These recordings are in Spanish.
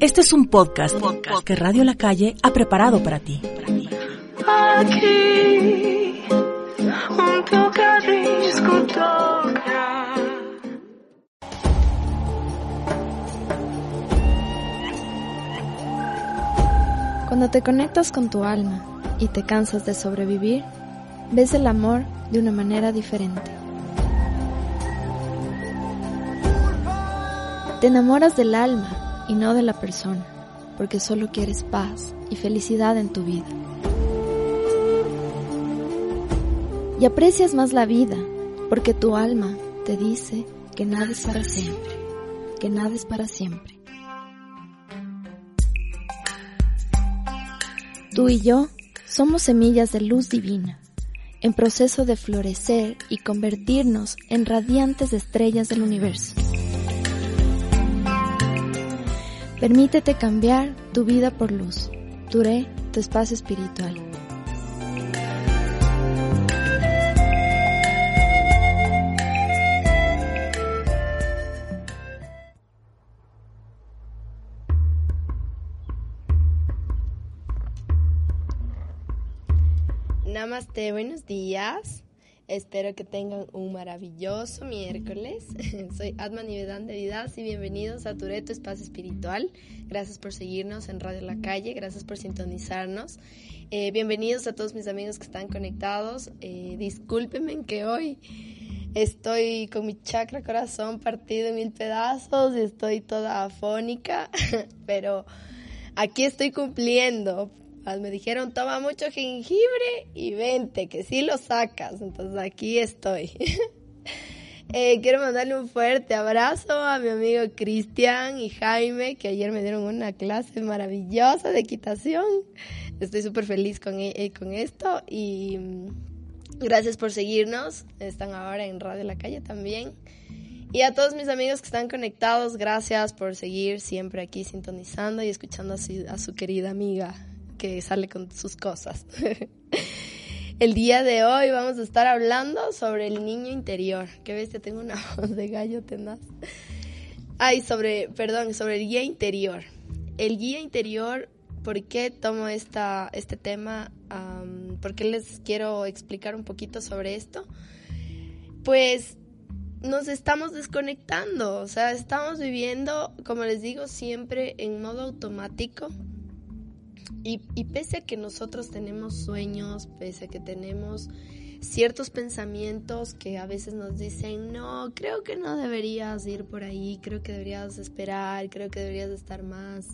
Este es un podcast, que Radio La Calle ha preparado para ti. Aquí, junto a disco toca. Cuando te conectas con tu alma y te cansas de sobrevivir, ves el amor de una manera diferente. Te enamoras del alma y no de la persona, porque solo quieres paz y felicidad en tu vida. Y aprecias más la vida, porque tu alma te dice que nada es para siempre, que nada es para siempre. Tú y yo somos semillas de luz divina, en proceso de florecer y convertirnos en radiantes estrellas del universo. Permítete cambiar tu vida por luz. Turé, tu espacio espiritual. Namaste, buenos días. Espero que tengan un maravilloso miércoles. Soy Atma Nivedan de Vidas y bienvenidos a Tureto Espacio Espiritual. Gracias por seguirnos en Radio La Calle, gracias por sintonizarnos. Eh, bienvenidos a todos mis amigos que están conectados. Eh, discúlpenme que hoy estoy con mi chakra corazón partido en mil pedazos y estoy toda afónica, pero aquí estoy cumpliendo me dijeron, toma mucho jengibre y vente, que sí lo sacas. Entonces aquí estoy. eh, quiero mandarle un fuerte abrazo a mi amigo Cristian y Jaime, que ayer me dieron una clase maravillosa de equitación. Estoy súper feliz con, eh, con esto y mm, gracias por seguirnos. Están ahora en Radio La Calle también. Y a todos mis amigos que están conectados, gracias por seguir siempre aquí sintonizando y escuchando a su, a su querida amiga que sale con sus cosas. el día de hoy vamos a estar hablando sobre el niño interior. Qué bestia, tengo una voz de gallo tenaz. Ay, sobre, perdón, sobre el guía interior. El guía interior, ¿por qué tomo esta, este tema? Um, ¿Por qué les quiero explicar un poquito sobre esto? Pues nos estamos desconectando, o sea, estamos viviendo, como les digo, siempre en modo automático, y, y, pese a que nosotros tenemos sueños, pese a que tenemos ciertos pensamientos que a veces nos dicen, no, creo que no deberías ir por ahí, creo que deberías esperar, creo que deberías estar más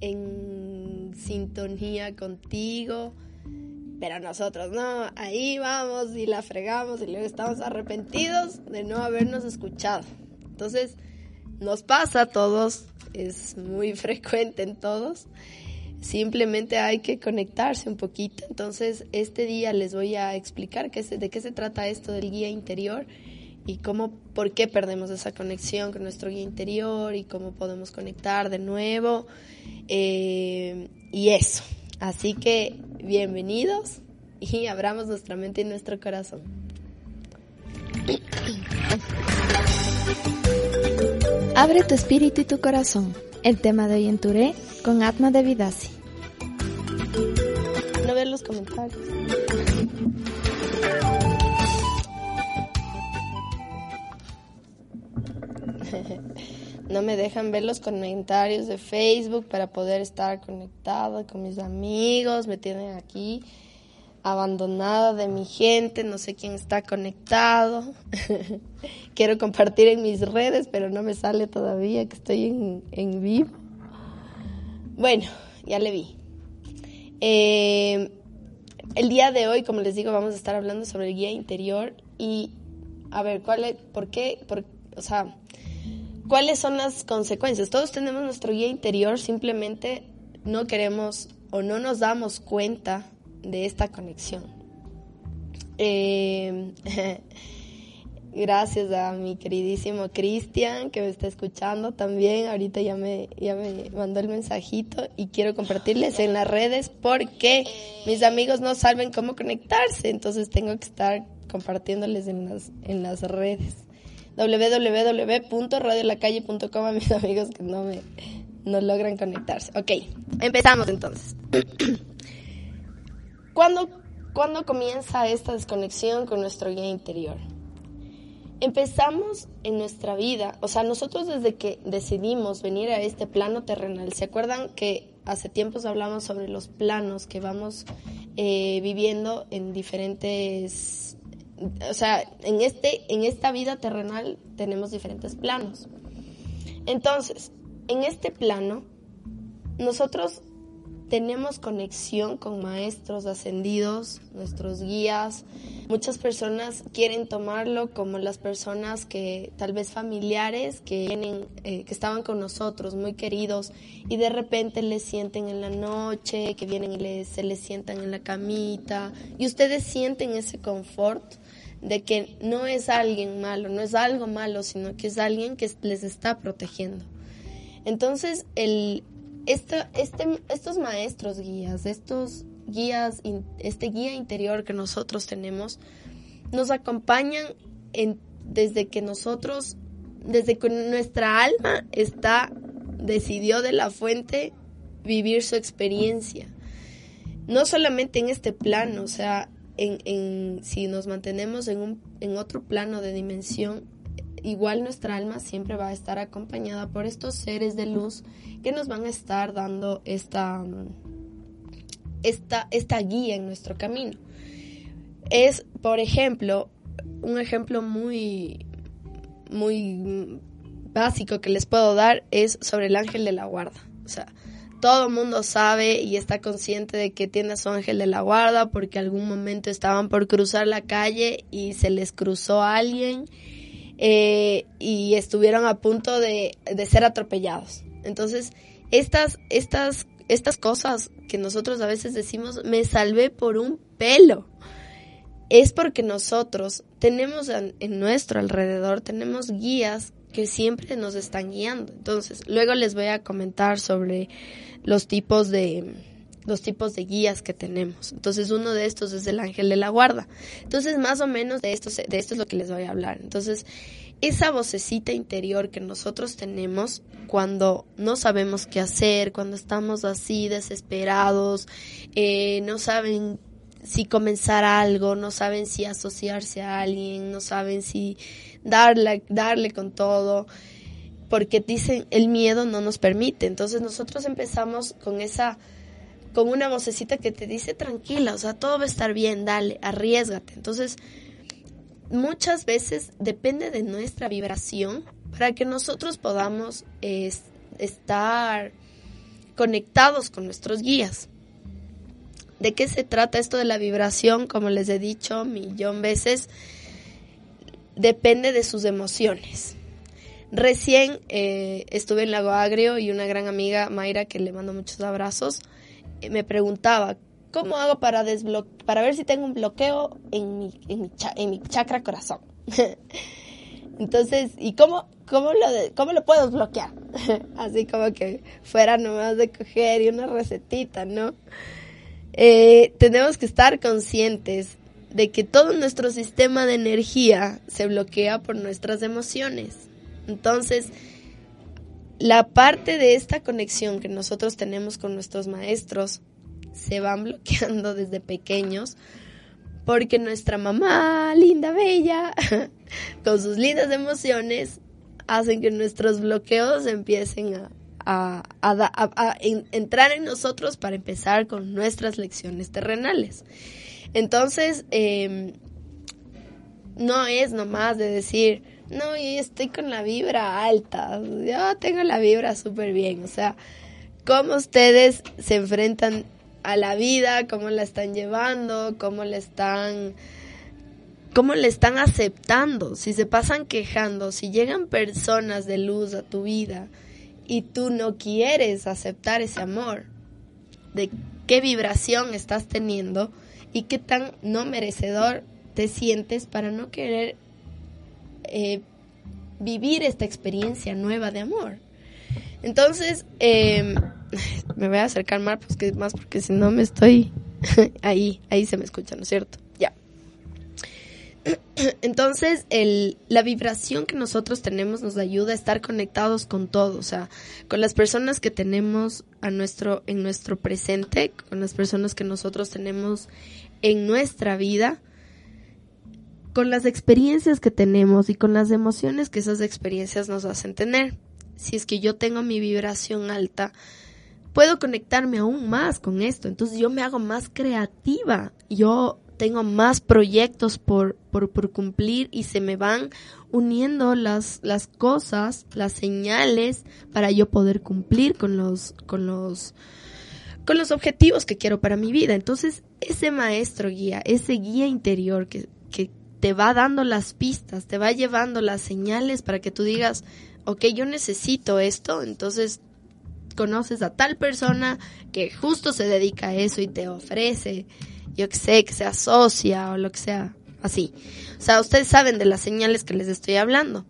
en sintonía contigo. Pero nosotros no, ahí vamos y la fregamos y luego estamos arrepentidos de no habernos escuchado. Entonces, nos pasa a todos, es muy frecuente en todos. Simplemente hay que conectarse un poquito. Entonces, este día les voy a explicar qué se, de qué se trata esto del guía interior y cómo, por qué perdemos esa conexión con nuestro guía interior y cómo podemos conectar de nuevo. Eh, y eso. Así que, bienvenidos y abramos nuestra mente y nuestro corazón. Abre tu espíritu y tu corazón. El tema de hoy en Touré con Atma de Vidasi. No ver los comentarios. no me dejan ver los comentarios de Facebook para poder estar conectada con mis amigos. Me tienen aquí abandonada de mi gente, no sé quién está conectado. Quiero compartir en mis redes, pero no me sale todavía que estoy en, en vivo. Bueno, ya le vi. Eh, el día de hoy, como les digo, vamos a estar hablando sobre el guía interior y a ver, ¿cuál es, por qué, o sea, ¿cuáles son las consecuencias? Todos tenemos nuestro guía interior, simplemente no queremos o no nos damos cuenta de esta conexión. Eh, gracias a mi queridísimo Cristian que me está escuchando también. Ahorita ya me, ya me mandó el mensajito y quiero compartirles en las redes porque mis amigos no saben cómo conectarse, entonces tengo que estar compartiéndoles en las, en las redes www.radiolacalle.com a mis amigos que no me no logran conectarse. Ok, empezamos entonces. ¿Cuándo, ¿Cuándo comienza esta desconexión con nuestro guía interior? Empezamos en nuestra vida, o sea, nosotros desde que decidimos venir a este plano terrenal, ¿se acuerdan que hace tiempos hablamos sobre los planos que vamos eh, viviendo en diferentes o sea, en, este, en esta vida terrenal tenemos diferentes planos. Entonces, en este plano, nosotros tenemos conexión con maestros ascendidos, nuestros guías. Muchas personas quieren tomarlo como las personas que tal vez familiares que vienen, eh, que estaban con nosotros, muy queridos, y de repente les sienten en la noche, que vienen y les, se les sientan en la camita, y ustedes sienten ese confort de que no es alguien malo, no es algo malo, sino que es alguien que les está protegiendo. Entonces, el, este, estos maestros guías, estos guías, este guía interior que nosotros tenemos, nos acompañan en, desde que nosotros, desde que nuestra alma está, decidió de la fuente vivir su experiencia. No solamente en este plano, o sea, en, si nos mantenemos en, un, en otro plano de dimensión, igual nuestra alma siempre va a estar acompañada por estos seres de luz que nos van a estar dando esta, esta, esta guía en nuestro camino. Es, por ejemplo, un ejemplo muy, muy básico que les puedo dar es sobre el ángel de la guarda. O sea, todo mundo sabe y está consciente de que tiene a su ángel de la guarda porque algún momento estaban por cruzar la calle y se les cruzó alguien eh, y estuvieron a punto de, de, ser atropellados. Entonces, estas, estas, estas cosas que nosotros a veces decimos, me salvé por un pelo, es porque nosotros tenemos en nuestro alrededor, tenemos guías que siempre nos están guiando. Entonces, luego les voy a comentar sobre los tipos de los tipos de guías que tenemos. Entonces, uno de estos es el ángel de la guarda. Entonces, más o menos de esto, de esto es lo que les voy a hablar. Entonces, esa vocecita interior que nosotros tenemos cuando no sabemos qué hacer, cuando estamos así desesperados, eh, no saben si comenzar algo, no saben si asociarse a alguien, no saben si darle, darle con todo, porque dicen el miedo no nos permite. Entonces nosotros empezamos con esa, con una vocecita que te dice tranquila, o sea, todo va a estar bien, dale, arriesgate. Entonces, muchas veces depende de nuestra vibración para que nosotros podamos estar conectados con nuestros guías. ¿De qué se trata esto de la vibración? Como les he dicho millón veces, depende de sus emociones. Recién eh, estuve en Lago Agrio y una gran amiga, Mayra, que le mando muchos abrazos, me preguntaba, ¿cómo hago para, para ver si tengo un bloqueo en mi, en mi, chakra corazón? Entonces, ¿y cómo, cómo, lo, cómo lo puedo bloquear? Así como que fuera nomás de coger y una recetita, ¿no? Eh, tenemos que estar conscientes de que todo nuestro sistema de energía se bloquea por nuestras emociones. Entonces, la parte de esta conexión que nosotros tenemos con nuestros maestros se van bloqueando desde pequeños porque nuestra mamá, linda, bella, con sus lindas emociones, hacen que nuestros bloqueos empiecen a, entrar en nosotros para empezar con nuestras lecciones terrenales. Entonces, eh, no es nomás de decir, no, yo estoy con la vibra alta, yo tengo la vibra súper bien, o sea, cómo ustedes se enfrentan a la vida, cómo la están llevando, cómo la están cómo le están aceptando, si se pasan quejando, si llegan personas de luz a tu vida y tú no quieres aceptar ese amor, de qué vibración estás teniendo y qué tan no merecedor te sientes para no querer eh, vivir esta experiencia nueva de amor. Entonces, eh, me voy a acercar más, pues que más porque si no me estoy ahí, ahí se me escucha, ¿no es cierto? Ya. Entonces, el, la vibración que nosotros tenemos nos ayuda a estar conectados con todo, o sea, con las personas que tenemos a nuestro, en nuestro presente, con las personas que nosotros tenemos en nuestra vida, con las experiencias que tenemos y con las emociones que esas experiencias nos hacen tener. Si es que yo tengo mi vibración alta, puedo conectarme aún más con esto. Entonces yo me hago más creativa. Yo tengo más proyectos por, por, por, cumplir y se me van uniendo las, las cosas, las señales para yo poder cumplir con los, con los, con los objetivos que quiero para mi vida. Entonces, ese maestro guía, ese guía interior que, que te va dando las pistas, te va llevando las señales para que tú digas, ok, yo necesito esto, entonces conoces a tal persona que justo se dedica a eso y te ofrece, yo que sé, que se asocia o lo que sea, así. O sea, ustedes saben de las señales que les estoy hablando.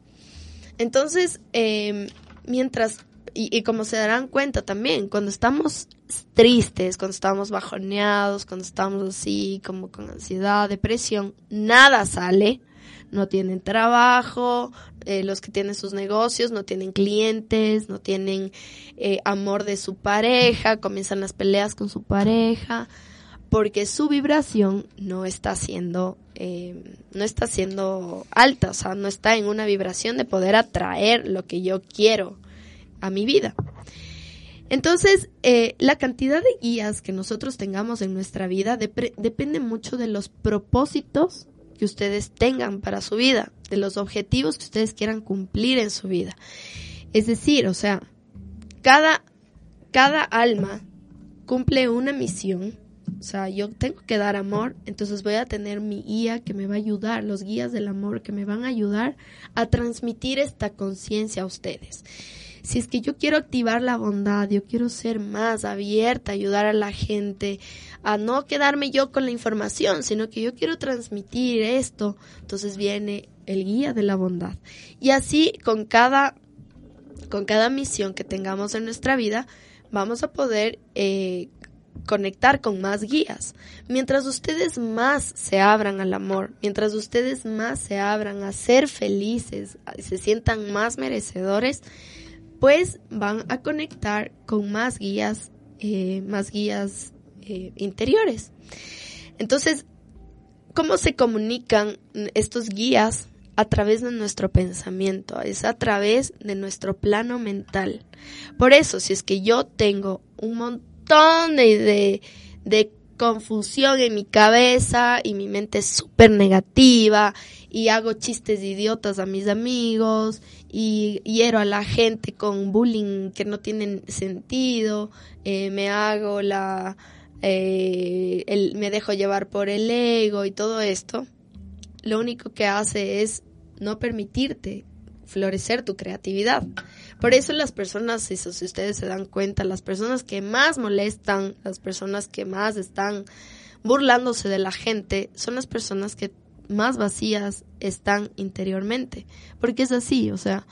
Entonces, eh, mientras, y, como se darán cuenta también, cuando estamos tristes, cuando estamos bajoneados, cuando estamos así, como con ansiedad, depresión, nada sale no tienen trabajo, eh, los que tienen sus negocios no tienen clientes, no tienen eh, amor de su pareja, comienzan las peleas con su pareja, porque su vibración no está siendo, eh, no está siendo alta, o sea, no está en una vibración de poder atraer lo que yo quiero a mi vida. Entonces, eh, la cantidad de guías que nosotros tengamos en nuestra vida dep depende mucho de los propósitos que ustedes tengan para su vida, de los objetivos que ustedes quieran cumplir en su vida. Es decir, o sea, cada, cada alma cumple una misión. O sea, yo tengo que dar amor, entonces voy a tener mi guía que me va a ayudar, los guías del amor que me van a ayudar a transmitir esta conciencia a ustedes si es que yo quiero activar la bondad, yo quiero ser más abierta, ayudar a la gente, a no quedarme yo con la información, sino que yo quiero transmitir esto, entonces viene el guía de la bondad. Y así con cada, con cada misión que tengamos en nuestra vida, vamos a poder eh, conectar con más guías. Mientras ustedes más se abran al amor, mientras ustedes más se abran a ser felices, se sientan más merecedores, pues van a conectar con más guías, eh, más guías eh, interiores. Entonces, ¿cómo se comunican estos guías? A través de nuestro pensamiento, es a través de nuestro plano mental. Por eso, si es que yo tengo un montón de, de, de confusión en mi cabeza y mi mente es súper negativa y hago chistes idiotas a mis amigos y hiero a la gente con bullying que no tienen sentido, eh, me hago la... Eh, me dejo llevar por el ego y todo esto, lo único que hace es no permitirte florecer tu creatividad. Por eso las personas, si, ustedes se dan cuenta, las personas que más molestan, las personas que más están burlándose de la gente, son las personas que más vacías están interiormente. Porque es así, o sea,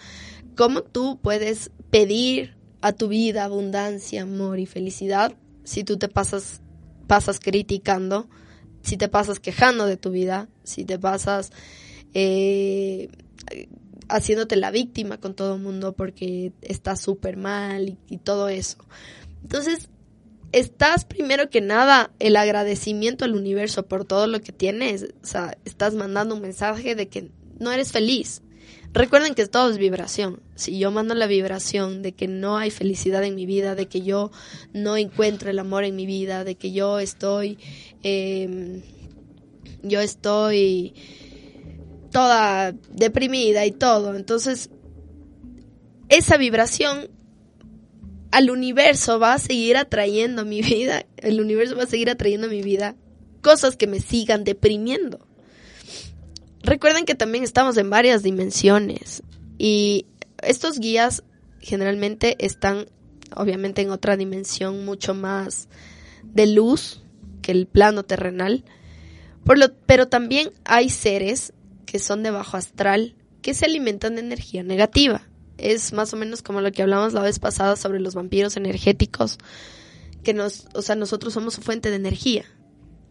¿cómo tú puedes pedir a tu vida abundancia, amor y felicidad si tú te pasas, pasas criticando, si te pasas quejando de tu vida, si te pasas eh, haciéndote la víctima con todo el mundo porque estás súper mal y, todo eso. Entonces, estás primero que nada el agradecimiento al universo por todo lo que tienes. O sea, estás mandando un mensaje de que no eres feliz. Recuerden que todo es vibración. Si yo mando la vibración de que no hay felicidad en mi vida, de que yo no encuentro el amor en mi vida, de que yo estoy, eh, yo estoy toda deprimida y todo. Entonces, esa vibración al universo va a seguir atrayendo mi vida, el universo va a seguir atrayendo mi vida cosas que me sigan deprimiendo. recuerden que también estamos en varias dimensiones y estos guías generalmente están obviamente en otra dimensión mucho más de luz que el plano terrenal. Por lo, pero también hay seres que son de bajo astral que se alimentan de energía negativa. Es más o menos como lo que hablamos la vez pasada sobre los vampiros energéticos, que nos, o sea, nosotros somos su fuente de energía.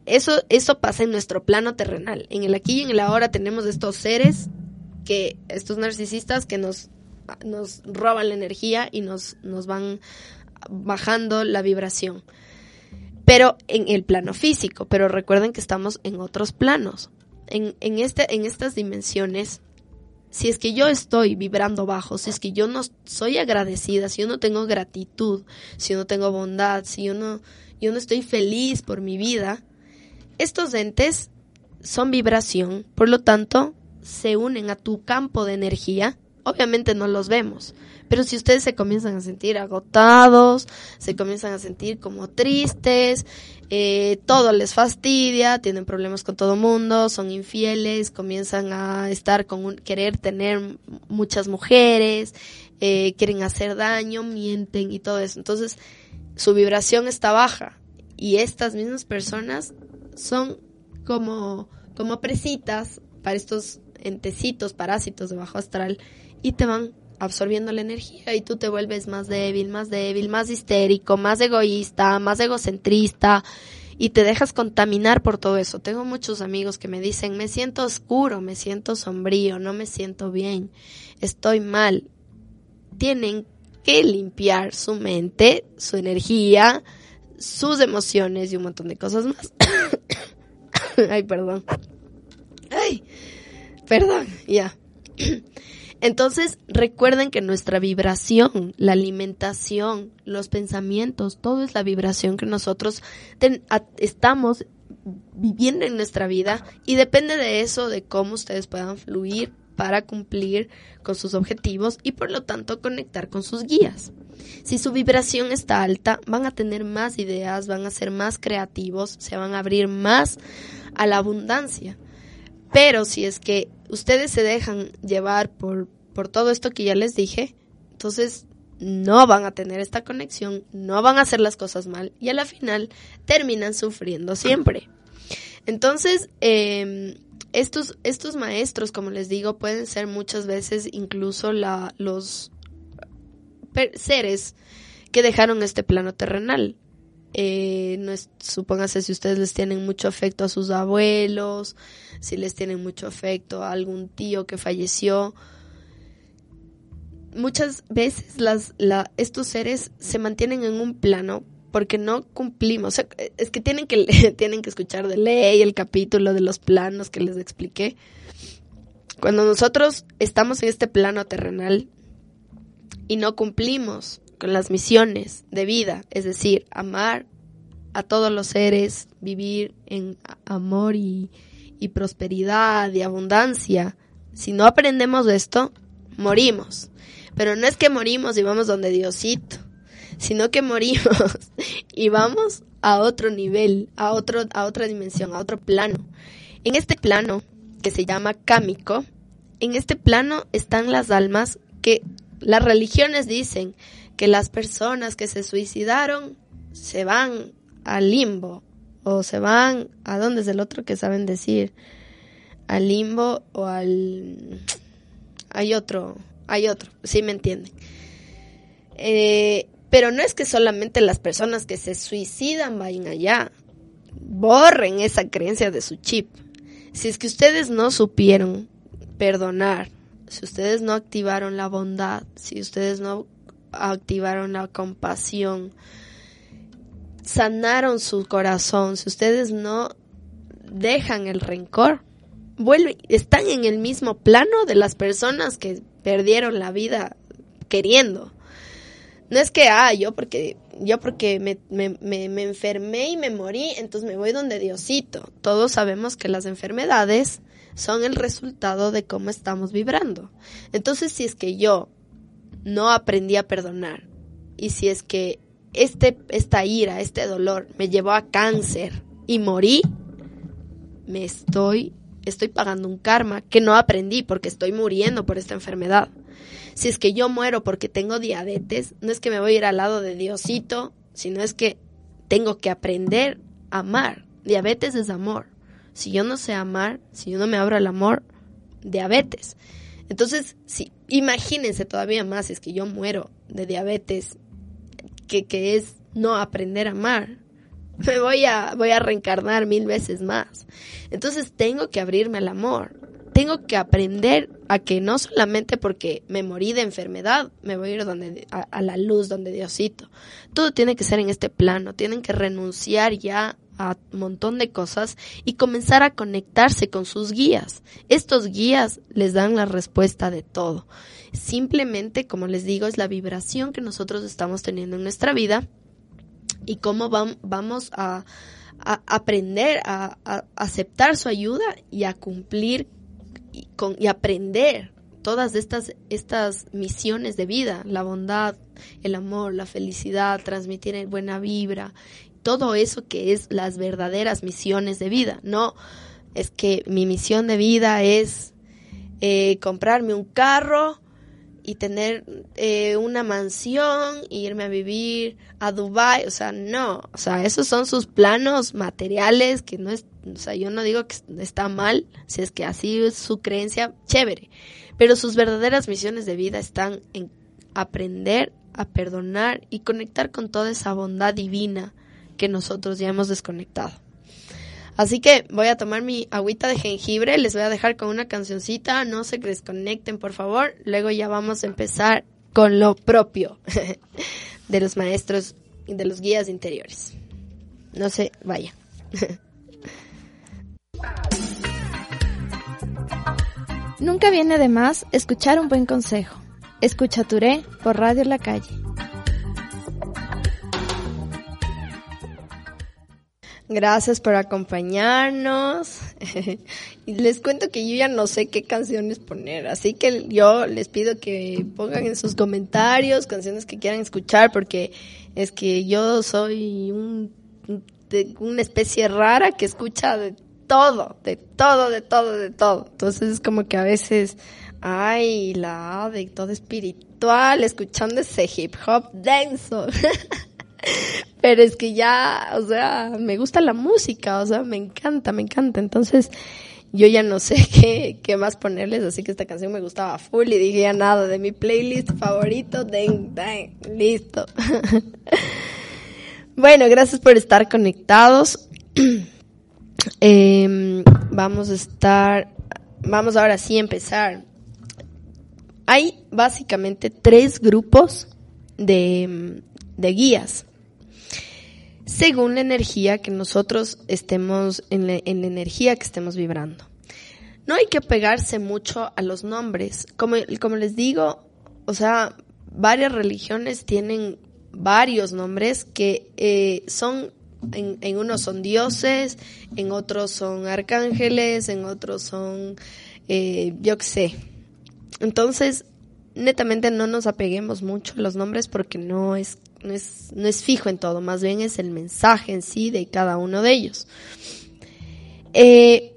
Eso, eso pasa en nuestro plano terrenal. En el aquí y en el ahora tenemos estos seres que, estos narcisistas que nos, nos roban la energía y nos, nos van bajando la vibración. Pero en el plano físico, pero recuerden que estamos en otros planos. En, en, este, en estas dimensiones, si es que yo estoy vibrando bajo, si es que yo no soy agradecida, si yo no tengo gratitud, si yo no tengo bondad, si yo no, yo no estoy feliz por mi vida, estos entes son vibración, por lo tanto, se unen a tu campo de energía. Obviamente no los vemos, pero si ustedes se comienzan a sentir agotados, se comienzan a sentir como tristes, eh, todo les fastidia, tienen problemas con todo mundo, son infieles, comienzan a estar con un, querer tener muchas mujeres, eh, quieren hacer daño, mienten y todo eso. Entonces, su vibración está baja y estas mismas personas son como, como presitas para estos entecitos, parásitos de bajo astral y te van absorbiendo la energía y tú te vuelves más débil, más débil, más histérico, más egoísta, más egocentrista y te dejas contaminar por todo eso. Tengo muchos amigos que me dicen, me siento oscuro, me siento sombrío, no me siento bien, estoy mal. Tienen que limpiar su mente, su energía, sus emociones y un montón de cosas más. Ay, perdón. Ay, perdón, ya. Entonces, recuerden que nuestra vibración, la alimentación, los pensamientos, todo es la vibración que nosotros estamos viviendo en nuestra vida y depende de eso, de cómo ustedes puedan fluir para cumplir con sus objetivos y por lo tanto conectar con sus guías. Si su vibración está alta, van a tener más ideas, van a ser más creativos, se van a abrir más a la abundancia. Pero si es que ustedes se dejan llevar por, por todo esto que ya les dije, entonces no van a tener esta conexión, no van a hacer las cosas mal y a la final terminan sufriendo siempre. Entonces, eh, estos, estos maestros, como les digo, pueden ser muchas veces incluso la, los seres que dejaron este plano terrenal. Eh, no supóngase si ustedes les tienen mucho afecto a sus abuelos, si les tienen mucho afecto a algún tío que falleció. Muchas veces las, la, estos seres se mantienen en un plano porque no cumplimos. es que tienen que tienen que escuchar de ley el capítulo de los planos que les expliqué. Cuando nosotros estamos en este plano terrenal y no cumplimos las misiones de vida, es decir, amar a todos los seres, vivir en amor y, y prosperidad y abundancia, si no aprendemos esto, morimos. Pero no es que morimos y vamos donde Diosito sino que morimos y vamos a otro nivel, a otro a otra dimensión, a otro plano. En este plano que se llama cámico, en este plano están las almas que las religiones dicen que las personas que se suicidaron se van al limbo o se van a dónde es el otro que saben decir al limbo o al hay otro hay otro sí me entienden eh, pero no es que solamente las personas que se suicidan vayan allá. Borren esa creencia de su chip. Si es que ustedes no supieron perdonar, si ustedes no activaron la bondad, si ustedes no activaron la compasión, sanaron su corazón, si ustedes no dejan el rencor, están en el mismo plano de las personas que perdieron la vida queriendo. No es que, ah, yo porque, yo porque me, me, me, enfermé y me morí, entonces me voy donde Diosito. Todos sabemos que las enfermedades son el resultado de cómo estamos vibrando. Entonces, si es que yo no aprendí a perdonar y si es que este, esta ira, este dolor me llevó a cáncer y morí, me estoy estoy pagando un karma que no aprendí porque estoy muriendo por esta enfermedad. Si es que yo muero porque tengo diabetes, no es que me voy a ir al lado de Diosito, sino es que tengo que aprender a amar. Diabetes es amor. Si yo no sé amar, si yo no me abro al amor, diabetes. Entonces, si, imagínense todavía más, es que yo muero de diabetes, que, que es no aprender a amar, me voy a, voy a reencarnar mil veces más. Entonces tengo que abrirme al amor. Tengo que aprender a que no solamente porque me morí de enfermedad, me voy a ir donde, a, a la luz, donde Diosito. Todo tiene que ser en este plano. Tienen que renunciar ya a un montón de cosas y comenzar a conectarse con sus guías. Estos guías les dan la respuesta de todo. Simplemente, como les digo, es la vibración que nosotros estamos teniendo en nuestra vida y cómo vam- vamos a, aprender a, a aceptar su ayuda y a cumplir y, con, y aprender todas estas, estas misiones de vida, la bondad, el amor, la felicidad, transmitir buena vibra, todo eso que es las verdaderas misiones de vida. No es que mi misión de vida es eh, comprarme un carro y tener eh, una mansión e irme a vivir a Dubai, o sea, no, o sea, esos son sus planos materiales que no es, o sea, yo no digo que está mal, si es que así es su creencia, chévere, pero sus verdaderas misiones de vida están en aprender a perdonar y conectar con toda esa bondad divina que nosotros ya hemos desconectado. Así que voy a tomar mi agüita de jengibre, les voy a dejar con una cancioncita, no se desconecten por favor, luego ya vamos a empezar con lo propio de los maestros y de los guías interiores. No se vaya. Nunca viene de más escuchar un buen consejo. Escucha Touré por Radio La Calle. Gracias por acompañarnos. les cuento que yo ya no sé qué canciones poner, así que yo les pido que pongan en sus comentarios canciones que quieran escuchar, porque es que yo soy un, de una especie rara que escucha de todo, de todo, de todo, de todo. Entonces es como que a veces, ay, la de todo espiritual, escuchando ese hip hop denso. Pero es que ya, o sea, me gusta la música, o sea, me encanta, me encanta. Entonces, yo ya no sé qué, qué más ponerles, así que esta canción me gustaba full y dije ya nada de mi playlist favorito, den, den, listo. bueno, gracias por estar conectados. eh, vamos a estar, vamos ahora sí a empezar. Hay básicamente tres grupos de, de guías según la energía que nosotros estemos, en la, en la, energía que estemos vibrando. No hay que pegarse mucho a los nombres. Como, como les digo, o sea, varias religiones tienen varios nombres que eh, son, en, en, unos son dioses, en otros son arcángeles, en otros son, eh, yo qué sé. Entonces, netamente no nos apeguemos mucho a los nombres porque no es no es, no es fijo en todo, más bien es el mensaje en sí de cada uno de ellos. Eh,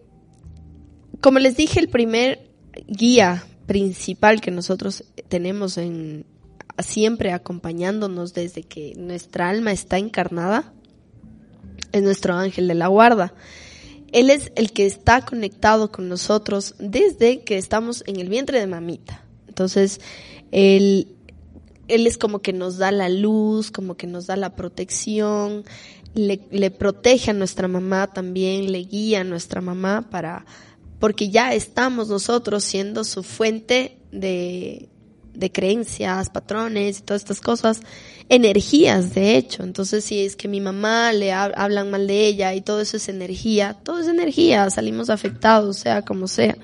como les dije, el primer guía principal que nosotros tenemos en, siempre acompañándonos desde que nuestra alma está encarnada es nuestro ángel de la guarda. Él es el que está conectado con nosotros desde que estamos en el vientre de mamita. Entonces, él él es como que nos da la luz, como que nos da la protección, le, protege a nuestra mamá también, le guía a nuestra mamá para, porque ya estamos nosotros siendo su fuente de, de creencias, patrones y todas estas cosas, energías de hecho. Entonces si es que mi mamá le ha, hablan mal de ella y todo eso es energía, todo es energía, salimos afectados, sea como sea.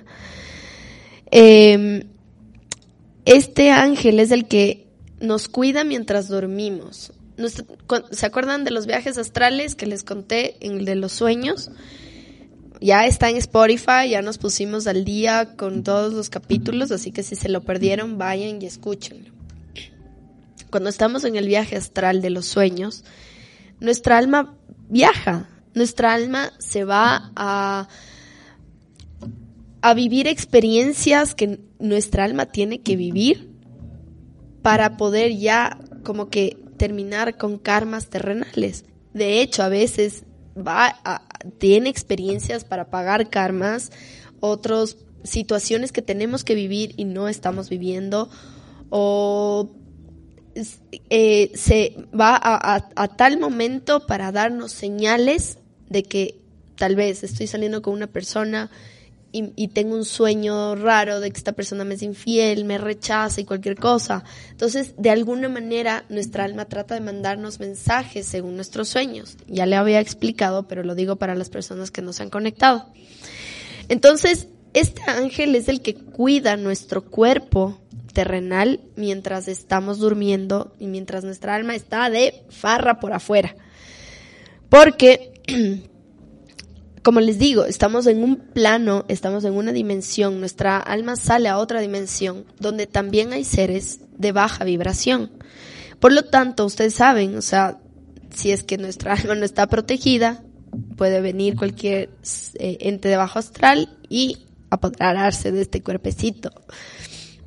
Eh, este ángel es el que nos cuida mientras dormimos. ¿Se acuerdan de los viajes astrales que les conté en el de los sueños? Ya está en Spotify, ya nos pusimos al día con todos los capítulos, así que si se lo perdieron, vayan y escúchenlo. Cuando estamos en el viaje astral de los sueños, nuestra alma viaja, nuestra alma se va a a vivir experiencias que nuestra alma tiene que vivir para poder ya como que terminar con karmas terrenales. De hecho, a veces va a- tiene experiencias para pagar karmas, otras situaciones que tenemos que vivir y no estamos viviendo, o eh, se va a- a tal momento para darnos señales de que tal vez estoy saliendo con una persona y, tengo un sueño raro de que esta persona me es infiel, me rechaza y cualquier cosa. Entonces, de alguna manera, nuestra alma trata de mandarnos mensajes según nuestros sueños. Ya le había explicado, pero lo digo para las personas que no se han conectado. Entonces, este ángel es el que cuida nuestro cuerpo terrenal mientras estamos durmiendo y mientras nuestra alma está de farra por afuera. Porque, como les digo, estamos en un plano, estamos en una dimensión, nuestra alma sale a otra dimensión donde también hay seres de baja vibración. Por lo tanto, ustedes saben, o sea, si es que nuestra alma no está protegida, puede venir cualquier eh, ente de bajo astral y apoderarse de este cuerpecito.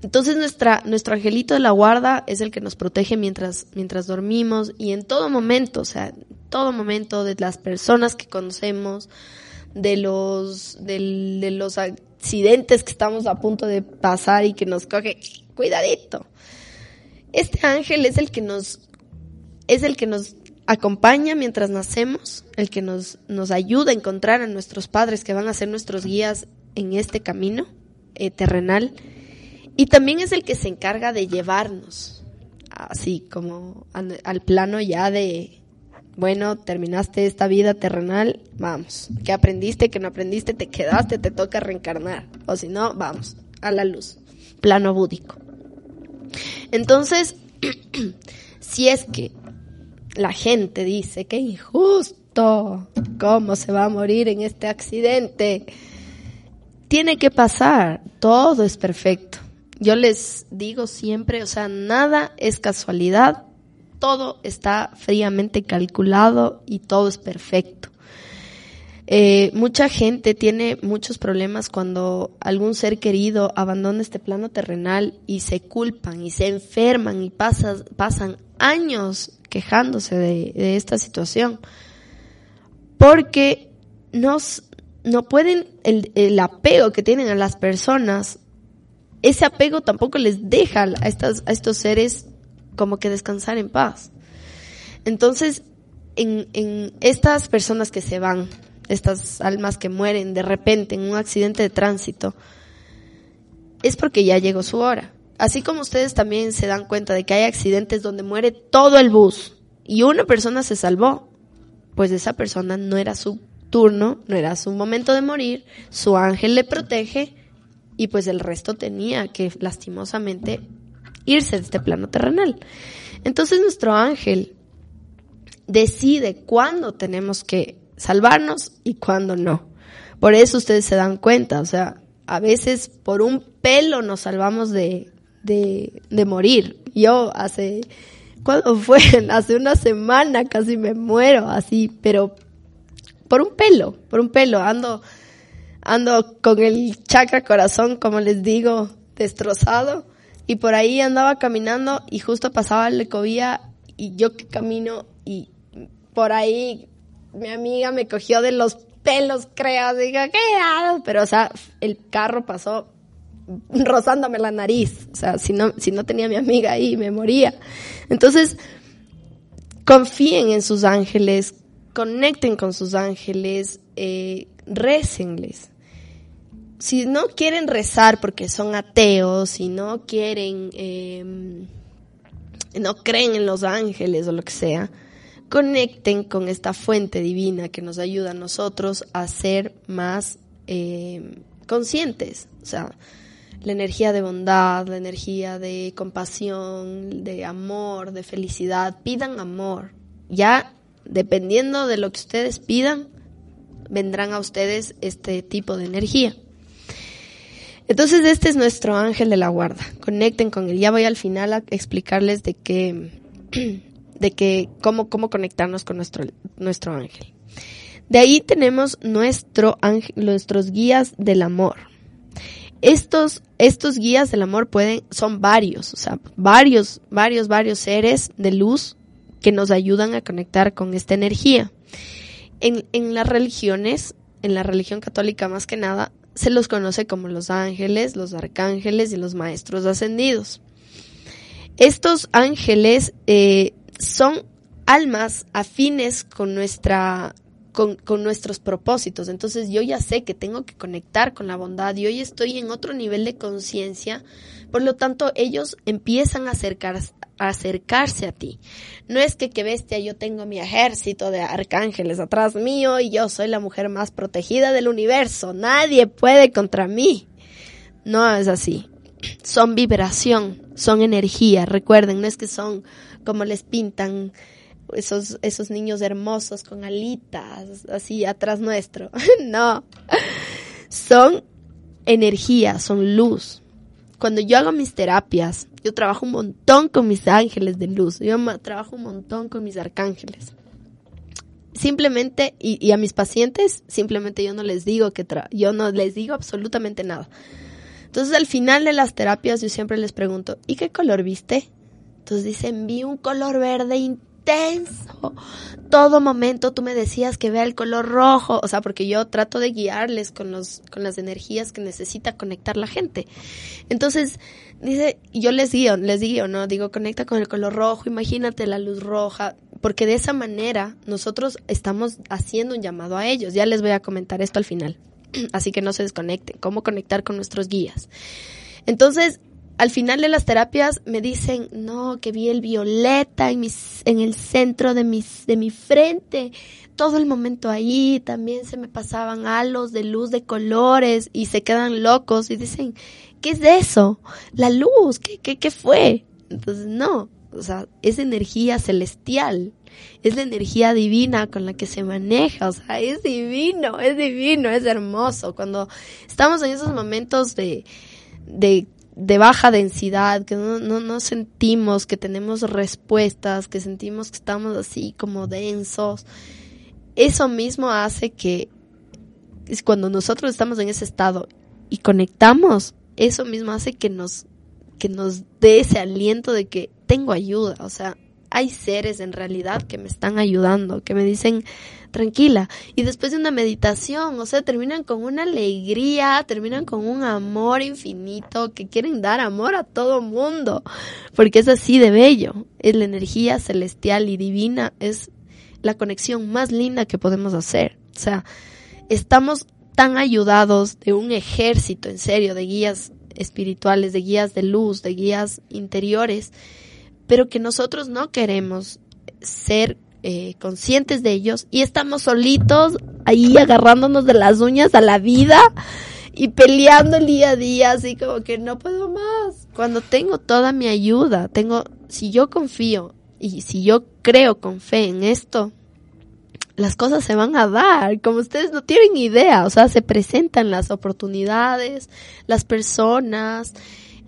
Entonces nuestra, nuestro angelito de la guarda es el que nos protege mientras, mientras dormimos y en todo momento, o sea, en todo momento de las personas que conocemos, de los, del- de los accidentes que estamos a punto de pasar y que nos coge, cuidadito. Este ángel es el que nos, es el que nos acompaña mientras nacemos, el que nos, nos ayuda a encontrar a nuestros padres que van a ser nuestros guías en este camino eh, terrenal. Y también es el que se encarga de llevarnos, así como al plano ya de, bueno, terminaste esta vida terrenal, vamos. ¿Qué aprendiste? ¿Qué no aprendiste? ¿Te quedaste? ¿Te toca reencarnar? O si no, vamos, a la luz. Plano búdico. Entonces, si es que la gente dice que injusto, ¿cómo se va a morir en este accidente? Tiene que pasar, todo es perfecto. Yo les digo siempre, o sea, nada es casualidad, todo está fríamente calculado y todo es perfecto. Eh, mucha gente tiene muchos problemas cuando algún ser querido abandona este plano terrenal y se culpan y se enferman y pasan años quejándose de, esta situación. Porque no pueden, el, el apego que tienen a las personas, ese apego tampoco les deja a, estas, a estos seres como que descansar en paz. Entonces, en, estas personas que se van, estas almas que mueren de repente en un accidente de tránsito, es porque ya llegó su hora. Así como ustedes también se dan cuenta de que hay accidentes donde muere todo el bus y una persona se salvó, pues esa persona no era su turno, no era su momento de morir, su ángel le protege y pues el resto tenía que lastimosamente irse de este plano terrenal. Entonces nuestro ángel decide cuándo tenemos que salvarnos y cuándo no. Por eso ustedes se dan cuenta, o sea, a veces por un pelo nos salvamos de, de, de morir. Yo hace, ¿cuándo fue? Hace una semana casi me muero así, pero por un pelo, por un pelo, ando, ando con el chakra corazón, como les digo, destrozado, y por ahí andaba caminando y justo pasaba la ecovía y yo que camino y por ahí mi amiga me cogió de los pelos, creo, digo, ¿qué? Pero, o sea, el carro pasó rozándome la nariz, o sea, si no, si no tenía a mi amiga ahí, me moría. Entonces, confíen en sus ángeles, conecten con sus ángeles, eh. Si no quieren rezar porque son ateos, si no quieren, eh, no creen en los ángeles o lo que sea, conecten con esta fuente divina que nos ayuda a nosotros a ser más eh, conscientes. O sea, la energía de bondad, la energía de compasión, de amor, de felicidad. Pidan amor. Ya, dependiendo de lo que ustedes pidan, vendrán a ustedes este tipo de energía. Entonces, este es nuestro ángel de la guarda. Conecten con él. Ya voy al final a explicarles de qué, de que cómo, cómo conectarnos con nuestro, nuestro ángel. De ahí tenemos nuestro ángel, nuestros guías del amor. estos, estos guías del amor pueden, son varios, o sea, varios, varios, varios seres de luz que nos ayudan a conectar con esta energía. En, en las religiones, en la religión católica más que nada, se los conoce como los ángeles, los arcángeles y los maestros ascendidos. Estos ángeles eh, son almas afines con nuestra con, con, nuestros propósitos. Entonces yo ya sé que tengo que conectar con la bondad y hoy estoy en otro nivel de conciencia. Por lo tanto, ellos empiezan a, acercar, a acercarse a ti. No es que que bestia, yo tengo mi ejército de arcángeles atrás mío y yo soy la mujer más protegida del universo. Nadie puede contra mí. No es así. Son vibración, son energía. Recuerden, no es que son como les pintan esos, esos niños hermosos con alitas así atrás nuestro. no. Son energía, son luz. Cuando yo hago mis terapias, yo trabajo un montón con mis ángeles de luz. Yo trabajo un montón con mis arcángeles. Simplemente, y, y a mis pacientes, simplemente yo no les digo que yo no les digo absolutamente nada. Entonces al final de las terapias yo siempre les pregunto, ¿y qué color viste? Entonces dicen, vi un color verde intenso. Todo momento tú me decías que vea el color rojo, o sea, porque yo trato de guiarles con los con las energías que necesita conectar la gente. Entonces, dice, yo les digo, les digo, no, digo, conecta con el color rojo, imagínate la luz roja, porque de esa manera nosotros estamos haciendo un llamado a ellos. Ya les voy a comentar esto al final. Así que no se desconecten, cómo conectar con nuestros guías. Entonces, al final de las terapias me dicen, no, que vi el violeta en, mis, en el centro de, mis, de mi frente, todo el momento ahí, también se me pasaban halos de luz de colores y se quedan locos y dicen, ¿qué es eso? La luz, ¿qué, qué, qué fue? Entonces, no, o sea, es energía celestial, es la energía divina con la que se maneja, o sea, es divino, es divino, es hermoso. Cuando estamos en esos momentos de, de de baja densidad, que no, no, sentimos que tenemos respuestas, que sentimos que estamos así como densos. Eso mismo hace que cuando nosotros estamos en ese estado y conectamos, eso mismo hace que nos, que nos dé ese aliento de que tengo ayuda, o sea, hay seres en realidad que me están ayudando, que me dicen, tranquila. Y después de una meditación, o sea, terminan con una alegría, terminan con un amor infinito, que quieren dar amor a todo mundo, porque es así de bello. Es la energía celestial y divina, es la conexión más linda que podemos hacer. O sea, estamos tan ayudados de un ejército, en serio, de guías espirituales, de guías de luz, de guías interiores, pero que nosotros no queremos ser eh, conscientes de ellos y estamos solitos ahí agarrándonos de las uñas a la vida y peleando el día a día, así como que no puedo más. Cuando tengo toda mi ayuda, tengo, si yo confío y si yo creo con fe en esto, las cosas se van a dar, como ustedes no tienen idea, o sea, se presentan las oportunidades, las personas,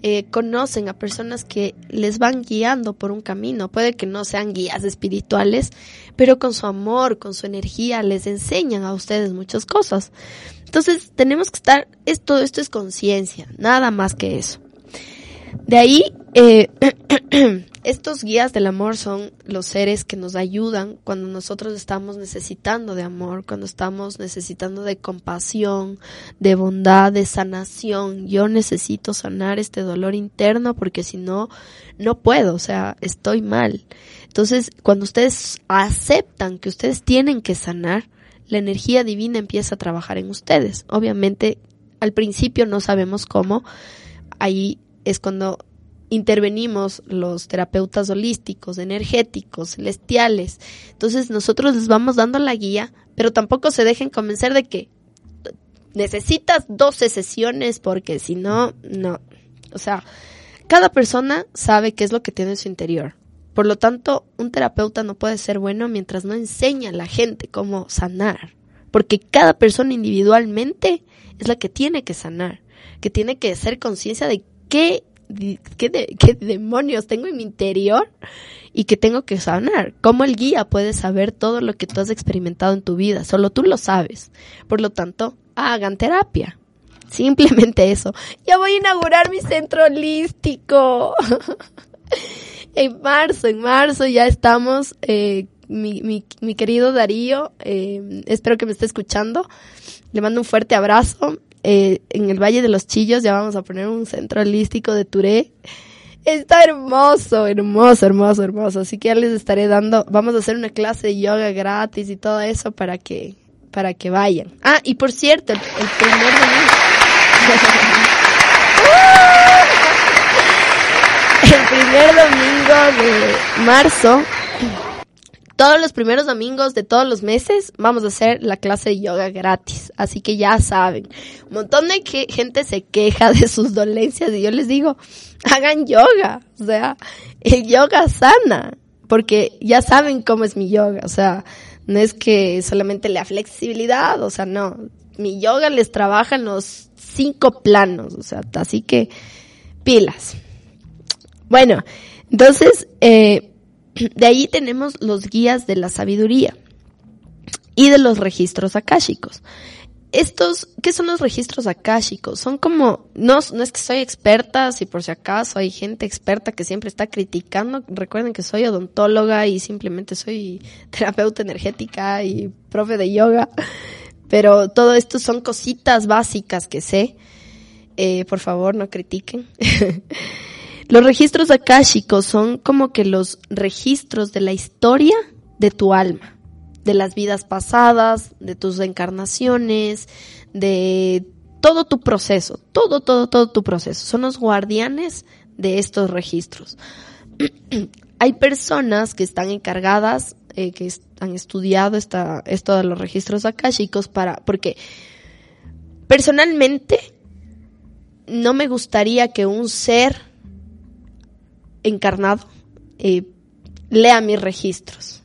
eh, conocen a personas que les van guiando por un camino. Puede que no sean guías espirituales, pero con su amor, con su energía, les enseñan a ustedes muchas cosas. Entonces, tenemos que estar, esto, esto es conciencia, nada más que eso. De ahí, eh, estos guías del amor son los seres que nos ayudan cuando nosotros estamos necesitando de amor, cuando estamos necesitando de compasión, de bondad, de sanación. Yo necesito sanar este dolor interno porque si no, no puedo, o sea, estoy mal. Entonces, cuando ustedes aceptan que ustedes tienen que sanar, la energía divina empieza a trabajar en ustedes. Obviamente, al principio no sabemos cómo. Ahí es cuando intervenimos los terapeutas holísticos, energéticos, celestiales. Entonces nosotros les vamos dando la guía, pero tampoco se dejen convencer de que necesitas 12 sesiones porque si no, no. O sea, cada persona sabe qué es lo que tiene en su interior. Por lo tanto, un terapeuta no puede ser bueno mientras no enseña a la gente cómo sanar. Porque cada persona individualmente es la que tiene que sanar, que tiene que hacer conciencia de qué, qué, demonios tengo en mi interior y que tengo que sanar. ¿Cómo el guía puede saber todo lo que tú has experimentado en tu vida? Solo tú lo sabes. Por lo tanto, hagan terapia. Simplemente eso. Ya voy a inaugurar mi centro holístico. en marzo, en marzo ya estamos. Eh, mi, mi, mi querido Darío, eh, espero que me esté escuchando. Le mando un fuerte abrazo. Eh, en el Valle de los Chillos ya vamos a poner un centro holístico de Touré. Está hermoso, hermoso, hermoso, hermoso. Así que ya les estaré dando, vamos a hacer una clase de yoga gratis y todo eso para que, para que vayan. Ah, y por cierto, el, el primer domingo. el primer domingo de marzo, todos los primeros domingos de todos los meses vamos a hacer la clase de yoga gratis. Así que ya saben, un montón de gente se queja de sus dolencias y yo les digo, hagan yoga. O sea, el yoga sana, porque ya saben cómo es mi yoga. O sea, no es que solamente la flexibilidad, o sea, no. Mi yoga les trabaja en los cinco planos, o sea, así que pilas. Bueno, entonces, eh, de ahí tenemos los guías de la sabiduría y de los registros akáshicos. Estos, ¿qué son los registros akáshicos? Son como, no, no es que soy experta, si por si acaso hay gente experta que siempre está criticando, recuerden que soy odontóloga y simplemente soy terapeuta energética y profe de yoga, pero todo esto son cositas básicas que sé. Eh, por favor, no critiquen. Los registros akáshicos son como que los registros de la historia de tu alma, de las vidas pasadas, de tus encarnaciones, de todo tu proceso, todo, todo, todo tu proceso. Son los guardianes de estos registros. Hay personas que están encargadas, eh, que han estudiado esta, esto de los registros akáshicos para, porque personalmente no me gustaría que un ser encarnado eh, lea mis registros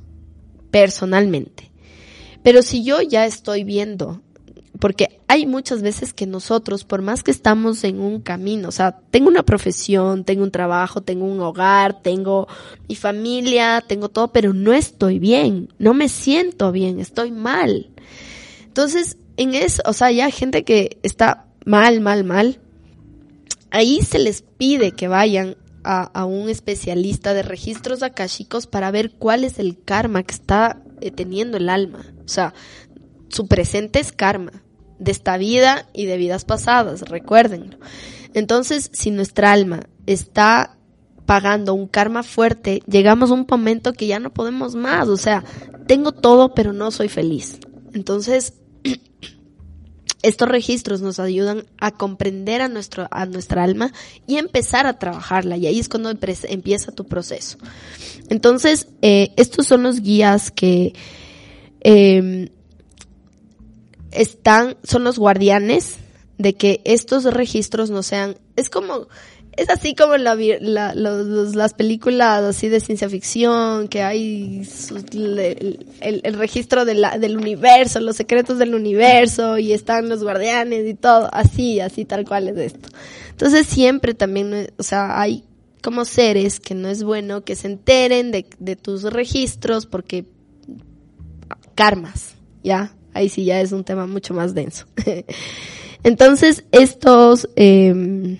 personalmente. Pero si yo ya estoy viendo, porque hay muchas veces que nosotros, por más que estamos en un camino, o sea, tengo una profesión, tengo un trabajo, tengo un hogar, tengo mi familia, tengo todo, pero no estoy bien, no me siento bien, estoy mal. Entonces, en eso, o sea, ya gente que está mal, mal, mal, ahí se les pide que vayan a, un especialista de registros akáshicos para ver cuál es el karma que está eh, teniendo el alma. O sea, su presente es karma de esta vida y de vidas pasadas, recuérdenlo. Entonces, si nuestra alma está pagando un karma fuerte, llegamos a un momento que ya no podemos más. O sea, tengo todo, pero no soy feliz. Entonces, estos registros nos ayudan a comprender a, nuestro, a nuestra alma y empezar a trabajarla. Y ahí es cuando empieza tu proceso. Entonces, eh, estos son los guías que eh, están, son los guardianes de que estos registros no sean, es como, es así como la, los, las películas así de ciencia ficción, que hay el, el, registro de la, del universo, los secretos del universo, y están los guardianes y todo, así, así tal cual es esto. Entonces siempre también, o sea, hay como seres que no es bueno que se enteren de, de tus registros porque karmas, ¿ya? Ahí sí ya es un tema mucho más denso. Entonces, estos, eh,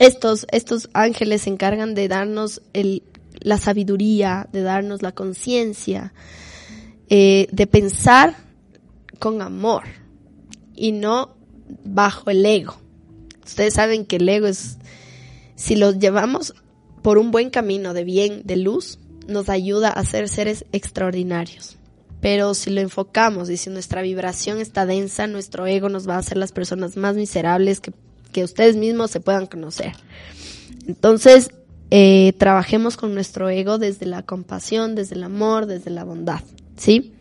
estos, estos ángeles se encargan de darnos el, la sabiduría, de darnos la conciencia, eh, de pensar con amor y no bajo el ego. Ustedes saben que el ego es, si lo llevamos por un buen camino de bien, de luz, nos ayuda a ser seres extraordinarios. Pero si lo enfocamos y si nuestra vibración está densa, nuestro ego nos va a hacer las personas más miserables que, que ustedes mismos se puedan conocer. Entonces, eh, trabajemos con nuestro ego desde la compasión, desde el amor, desde la bondad, ¿sí?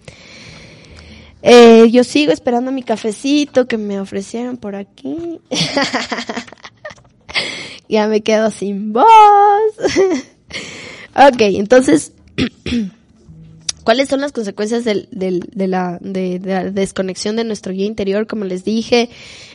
Eh, yo sigo esperando mi cafecito que me ofrecieron por aquí. ya me quedo sin voz. ok, entonces ¿Cuáles son las consecuencias del, de, la, de, la, desconexión de nuestro guía interior? Como les dije,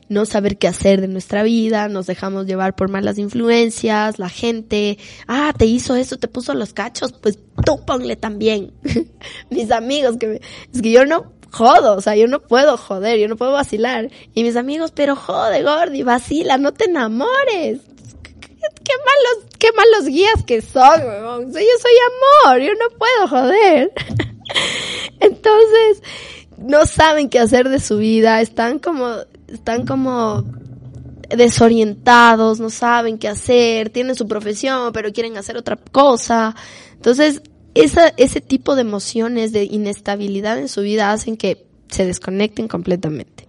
no saber qué hacer de nuestra vida, nos dejamos llevar por malas influencias, la gente, ah, te hizo eso, te puso los cachos, pues tú ponle también. Mis amigos, que me, es que yo no jodo, o sea, yo no puedo joder, yo no puedo vacilar. Y mis amigos, pero jode, Gordi, vacila, no te enamores. Qué malos, qué malos guías que son, weón. Yo soy amor, yo no puedo joder. Entonces, no saben qué hacer de su vida, están como, están como desorientados, no saben qué hacer, tienen su profesión, pero quieren hacer otra cosa. Entonces, esa, ese tipo de emociones de inestabilidad en su vida hacen que se desconecten completamente.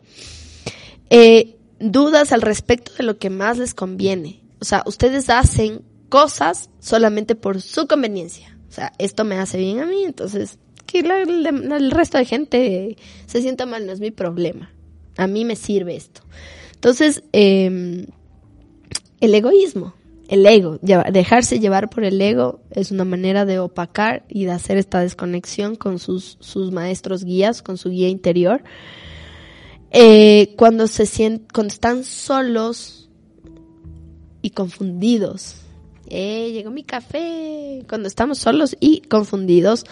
Eh, dudas al respecto de lo que más les conviene. O sea, ustedes hacen cosas solamente por su conveniencia. O sea, esto me hace bien a mí, entonces que el resto de gente se sienta mal no es mi problema. A mí me sirve esto. Entonces, eh, el egoísmo, el ego, dejarse llevar por el ego es una manera de opacar y de hacer esta desconexión con sus, sus maestros guías, con su guía interior. Eh, cuando se sienten, cuando están solos y confundidos. Eh, llegó mi café. Cuando estamos solos y confundidos.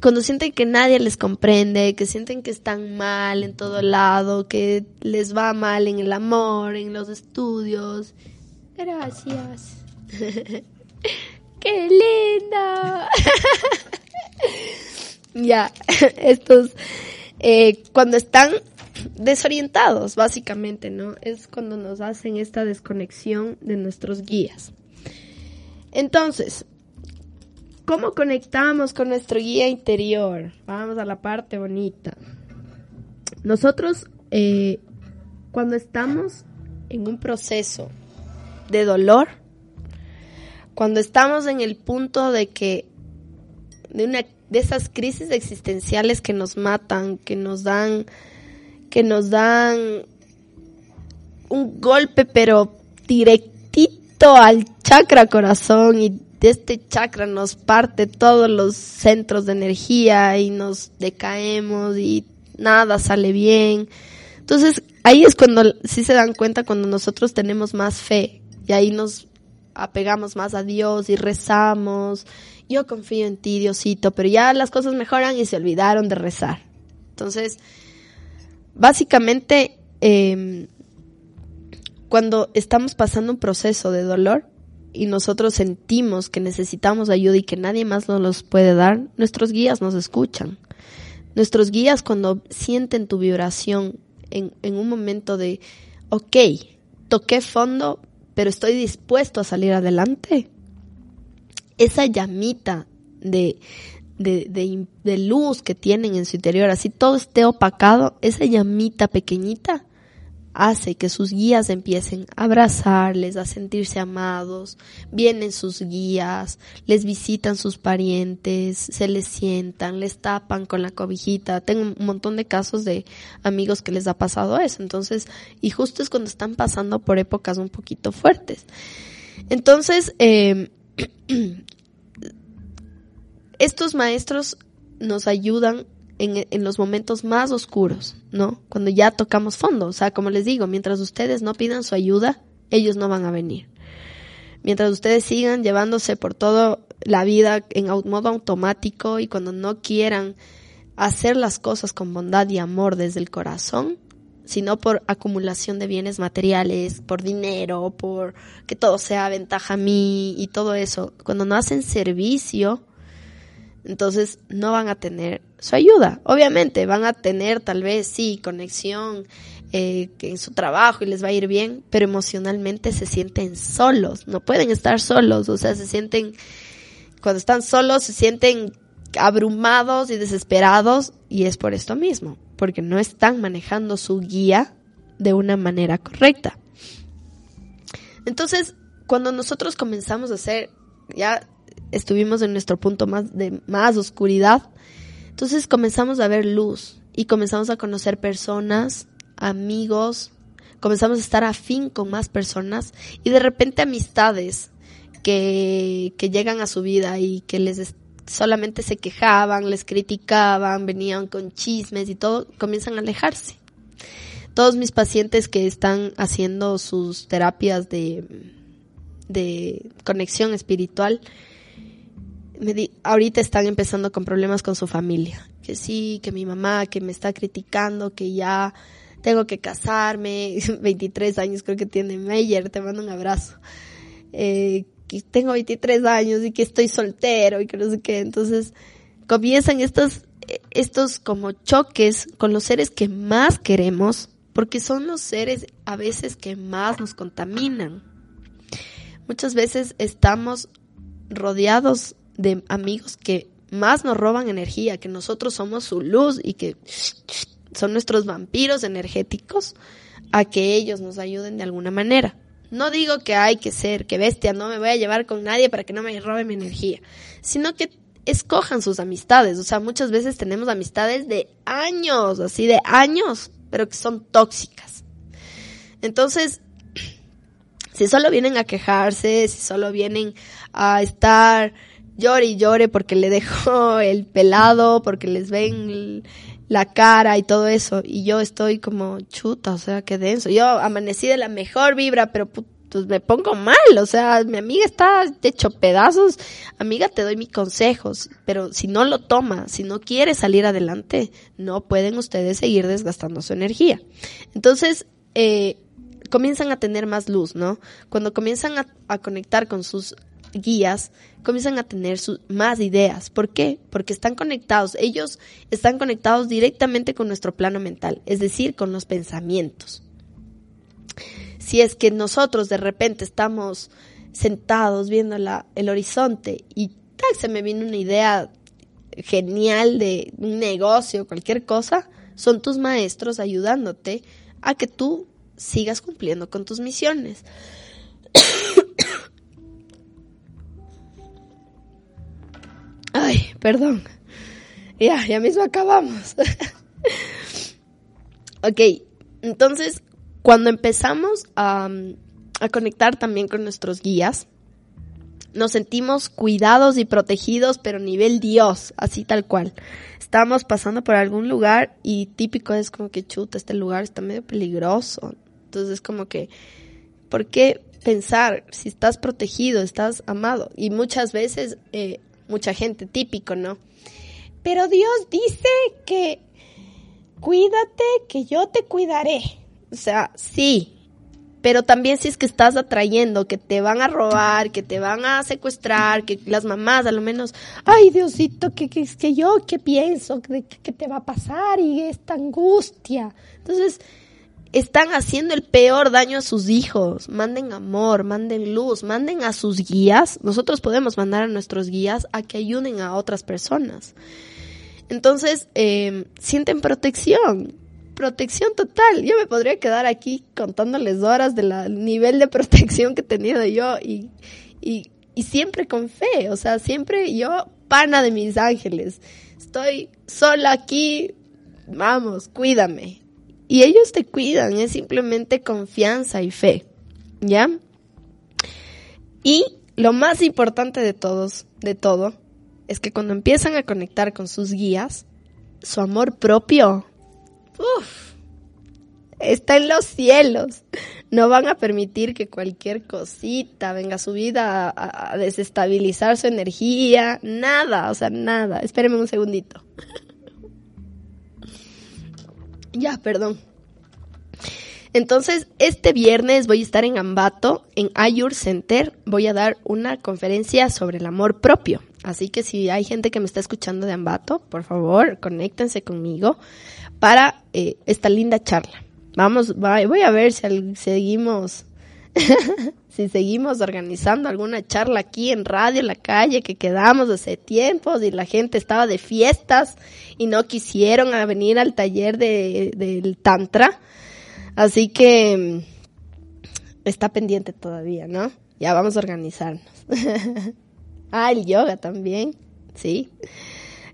Cuando sienten que nadie les comprende, que sienten que están mal en todo lado, que les va mal en el amor, en los estudios. Gracias. ¡Qué linda! ya, estos, eh, cuando están desorientados, básicamente, ¿no? Es cuando nos hacen esta desconexión de nuestros guías. Entonces, ¿cómo conectamos con nuestro guía interior? Vamos a la parte bonita. Nosotros, eh, cuando estamos en un proceso de dolor, cuando estamos en el punto de que de una de esas crisis existenciales que nos matan, que nos dan que nos dan un golpe pero directito al chakra corazón y de este chakra nos parte todos los centros de energía y nos decaemos y nada sale bien. Entonces, ahí es cuando sí se dan cuenta cuando nosotros tenemos más fe y ahí nos apegamos más a Dios y rezamos. Yo confío en ti, Diosito, pero ya las cosas mejoran y se olvidaron de rezar. Entonces, básicamente, eh, cuando estamos pasando un proceso de dolor y nosotros sentimos que necesitamos ayuda y que nadie más nos los puede dar, nuestros guías nos escuchan. Nuestros guías cuando sienten tu vibración en, en un momento de, ok, toqué fondo, pero estoy dispuesto a salir adelante. Esa llamita de, de, de, de, luz que tienen en su interior, así todo esté opacado, esa llamita pequeñita hace que sus guías empiecen a abrazarles, a sentirse amados, vienen sus guías, les visitan sus parientes, se les sientan, les tapan con la cobijita. Tengo un montón de casos de amigos que les ha pasado eso. Entonces, y justo es cuando están pasando por épocas un poquito fuertes. Entonces, eh, estos maestros nos ayudan en, en, los momentos más oscuros, ¿no? Cuando ya tocamos fondo. O sea, como les digo, mientras ustedes no pidan su ayuda, ellos no van a venir. Mientras ustedes sigan llevándose por toda la vida en modo automático y cuando no quieran hacer las cosas con bondad y amor desde el corazón, sino por acumulación de bienes materiales, por dinero, por que todo sea ventaja a mí y todo eso, cuando no hacen servicio, entonces no van a tener su ayuda. Obviamente van a tener tal vez sí conexión eh, en su trabajo y les va a ir bien, pero emocionalmente se sienten solos, no pueden estar solos, o sea, se sienten, cuando están solos se sienten abrumados y desesperados y es por esto mismo, porque no están manejando su guía de una manera correcta. Entonces, cuando nosotros comenzamos a hacer, ya estuvimos en nuestro punto más de más oscuridad, entonces comenzamos a ver luz y comenzamos a conocer personas, amigos, comenzamos a estar afín con más personas y de repente amistades que, que llegan a su vida y que les solamente se quejaban, les criticaban, venían con chismes y todo, comienzan a alejarse. Todos mis pacientes que están haciendo sus terapias de, de conexión espiritual, me di, ahorita están empezando con problemas con su familia, que sí, que mi mamá, que me está criticando, que ya tengo que casarme, 23 años creo que tiene Meyer, te mando un abrazo. Eh, que tengo 23 años y que estoy soltero y que no sé qué. Entonces comienzan estos, estos como choques con los seres que más queremos, porque son los seres a veces que más nos contaminan. Muchas veces estamos rodeados de amigos que más nos roban energía, que nosotros somos su luz y que son nuestros vampiros energéticos a que ellos nos ayuden de alguna manera. No digo que hay que ser, que bestia, no me voy a llevar con nadie para que no me robe mi energía, sino que escojan sus amistades. O sea, muchas veces tenemos amistades de años, así de años, pero que son tóxicas. Entonces, si solo vienen a quejarse, si solo vienen a estar llore y llore porque le dejó el pelado, porque les ven la cara y todo eso. Y yo estoy como chuta, o sea, qué denso. Yo amanecí de la mejor vibra, pero pues me pongo mal, o sea, mi amiga está hecho pedazos, amiga te doy mis consejos, pero si no lo toma, si no quiere salir adelante, no pueden ustedes seguir desgastando su energía. Entonces, eh, comienzan a tener más luz, ¿no? Cuando comienzan a conectar con sus guías comienzan a tener más ideas. ¿Por qué? Porque están conectados. Ellos están conectados directamente con nuestro plano mental, es decir, con los pensamientos. Si es que nosotros de repente estamos sentados viendo el horizonte y se me viene una idea genial de un negocio, cualquier cosa, son tus maestros ayudándote a que tú sigas cumpliendo con tus misiones. perdón. Ya, ya mismo acabamos. ok, entonces, cuando empezamos a, a conectar también con nuestros guías, nos sentimos cuidados y protegidos, pero nivel Dios, así tal cual. Estamos pasando por algún lugar y típico es como que chuta, este lugar está medio peligroso. Entonces es como que, ¿por qué pensar si estás protegido, estás amado? Y muchas veces eh, mucha gente, típico, ¿no? Pero Dios dice que cuídate, que yo te cuidaré. O sea, sí, pero también si es que estás atrayendo que te van a robar, que te van a secuestrar, que las mamás a lo menos, ay Diosito, que, que, que yo qué pienso, que, que te va a pasar y esta angustia. Entonces, están haciendo el peor daño a sus hijos. Manden amor, manden luz, manden a sus guías. Nosotros podemos mandar a nuestros guías a que ayuden a otras personas. Entonces, eh, sienten protección. Protección total. Yo me podría quedar aquí contándoles horas del nivel de protección que he tenido yo y, y, y siempre con fe. O sea, siempre yo, pana de mis ángeles. Estoy sola aquí. Vamos, cuídame y ellos te cuidan, es simplemente confianza y fe, ¿ya? Y lo más importante de todos, de todo, es que cuando empiezan a conectar con sus guías, su amor propio, uff, está en los cielos. No van a permitir que cualquier cosita venga a su vida a, desestabilizar su energía, nada, o sea, nada. Espérenme un segundito. Ya, perdón. Entonces, este viernes voy a estar en Ambato, en Ayur Center. Voy a dar una conferencia sobre el amor propio. Así que si hay gente que me está escuchando de Ambato, por favor, conéctense conmigo para eh, esta linda charla. Vamos, voy a ver si seguimos, si seguimos organizando alguna charla aquí en Radio La Calle que quedamos hace tiempos y la gente estaba de fiestas y no quisieron venir al taller de, del Tantra. Así que mm, está pendiente todavía, ¿no? Ya vamos a organizarnos. ah, el yoga también, sí.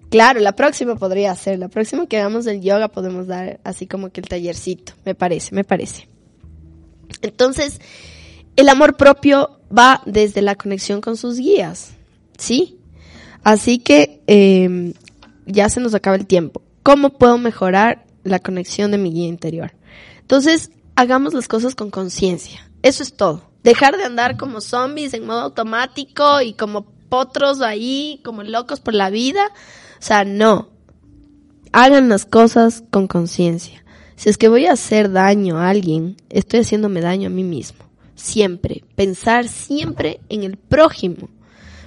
Claro, la próxima podría ser, la próxima que hagamos el yoga podemos dar así como que el tallercito, me parece, me parece. Entonces, el amor propio va desde la conexión con sus guías, ¿sí? Así que eh, ya se nos acaba el tiempo. ¿Cómo puedo mejorar la conexión de mi guía interior? Entonces, hagamos las cosas con conciencia. Eso es todo. Dejar de andar como zombies en modo automático y como potros ahí, como locos por la vida. O sea, no. hagan las cosas con conciencia. Si es que voy a hacer daño a alguien, estoy haciéndome daño a mí mismo. Siempre. Pensar siempre en el prójimo.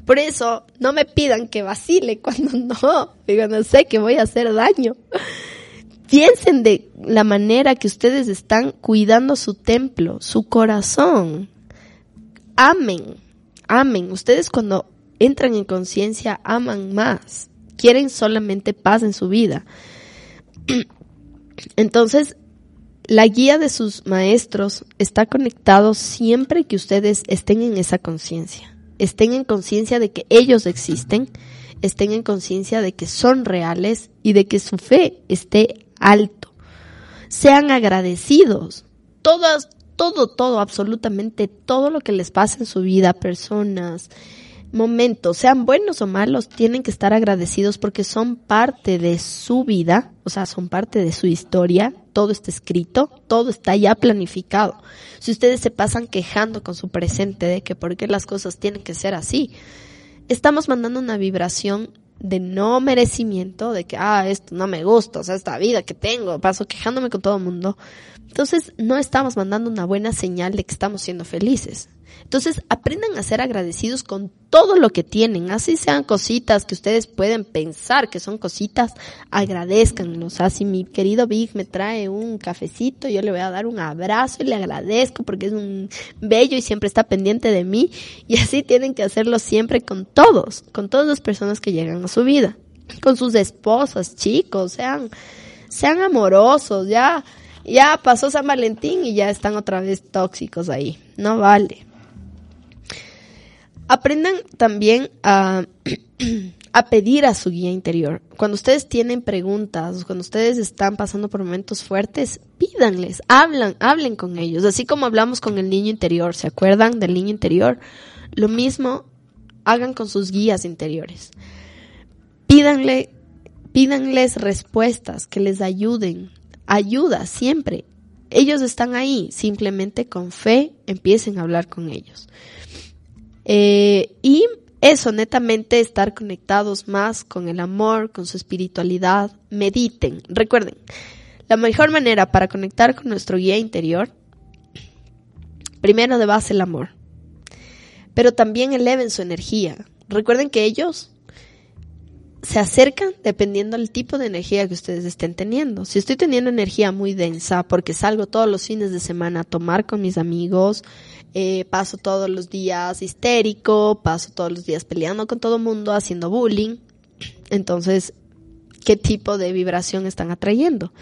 Por eso, no me pidan que vacile cuando no, cuando sé que voy a hacer daño. Piensen de la manera que ustedes están cuidando su templo, su corazón. Amen, amen. Ustedes cuando entran en conciencia aman más. Quieren solamente paz en su vida. Entonces, la guía de sus maestros está conectado siempre que ustedes estén en esa conciencia. Estén en conciencia de que ellos existen, estén en conciencia de que son reales y de que su fe esté alto. Sean agradecidos. Todas, todo, todo, absolutamente todo lo que les pasa en su vida, personas, momentos, sean buenos o malos, tienen que estar agradecidos porque son parte de su vida, o sea, son parte de su historia, todo está escrito, todo está ya planificado. Si ustedes se pasan quejando con su presente de que por qué las cosas tienen que ser así, estamos mandando una vibración de no merecimiento, de que, ah, esto no me gusta, o sea, esta vida que tengo, paso quejándome con todo el mundo. Entonces, no estamos mandando una buena señal de que estamos siendo felices. Entonces, aprendan a ser agradecidos con todo lo que tienen, así sean cositas que ustedes pueden pensar que son cositas, agradezcanlos. Si mi querido Big me trae un cafecito, yo le voy a dar un abrazo y le agradezco porque es un bello y siempre está pendiente de mí. Y así tienen que hacerlo siempre con todos, con todas las personas que llegan a su vida, con sus esposas, chicos, sean, sean amorosos, ya, ya pasó San Valentín y ya están otra vez tóxicos ahí. No vale. Aprendan también a, a pedir a su guía interior. Cuando ustedes tienen preguntas, cuando ustedes están pasando por momentos fuertes, pídanles, hablan, hablen con ellos, así como hablamos con el niño interior, ¿se acuerdan del niño interior? Lo mismo hagan con sus guías interiores. Pídanle, pídanles respuestas que les ayuden, ayuda siempre. Ellos están ahí, simplemente con fe empiecen a hablar con ellos. Eh, y eso, netamente estar conectados más con el amor, con su espiritualidad, mediten. Recuerden, la mejor manera para conectar con nuestro guía interior, primero de base el amor, pero también eleven su energía. Recuerden que ellos se acercan dependiendo del tipo de energía que ustedes estén teniendo. Si estoy teniendo energía muy densa porque salgo todos los fines de semana a tomar con mis amigos, eh, paso todos los días histérico, paso todos los días peleando con todo el mundo, haciendo bullying. Entonces, ¿qué tipo de vibración están atrayendo?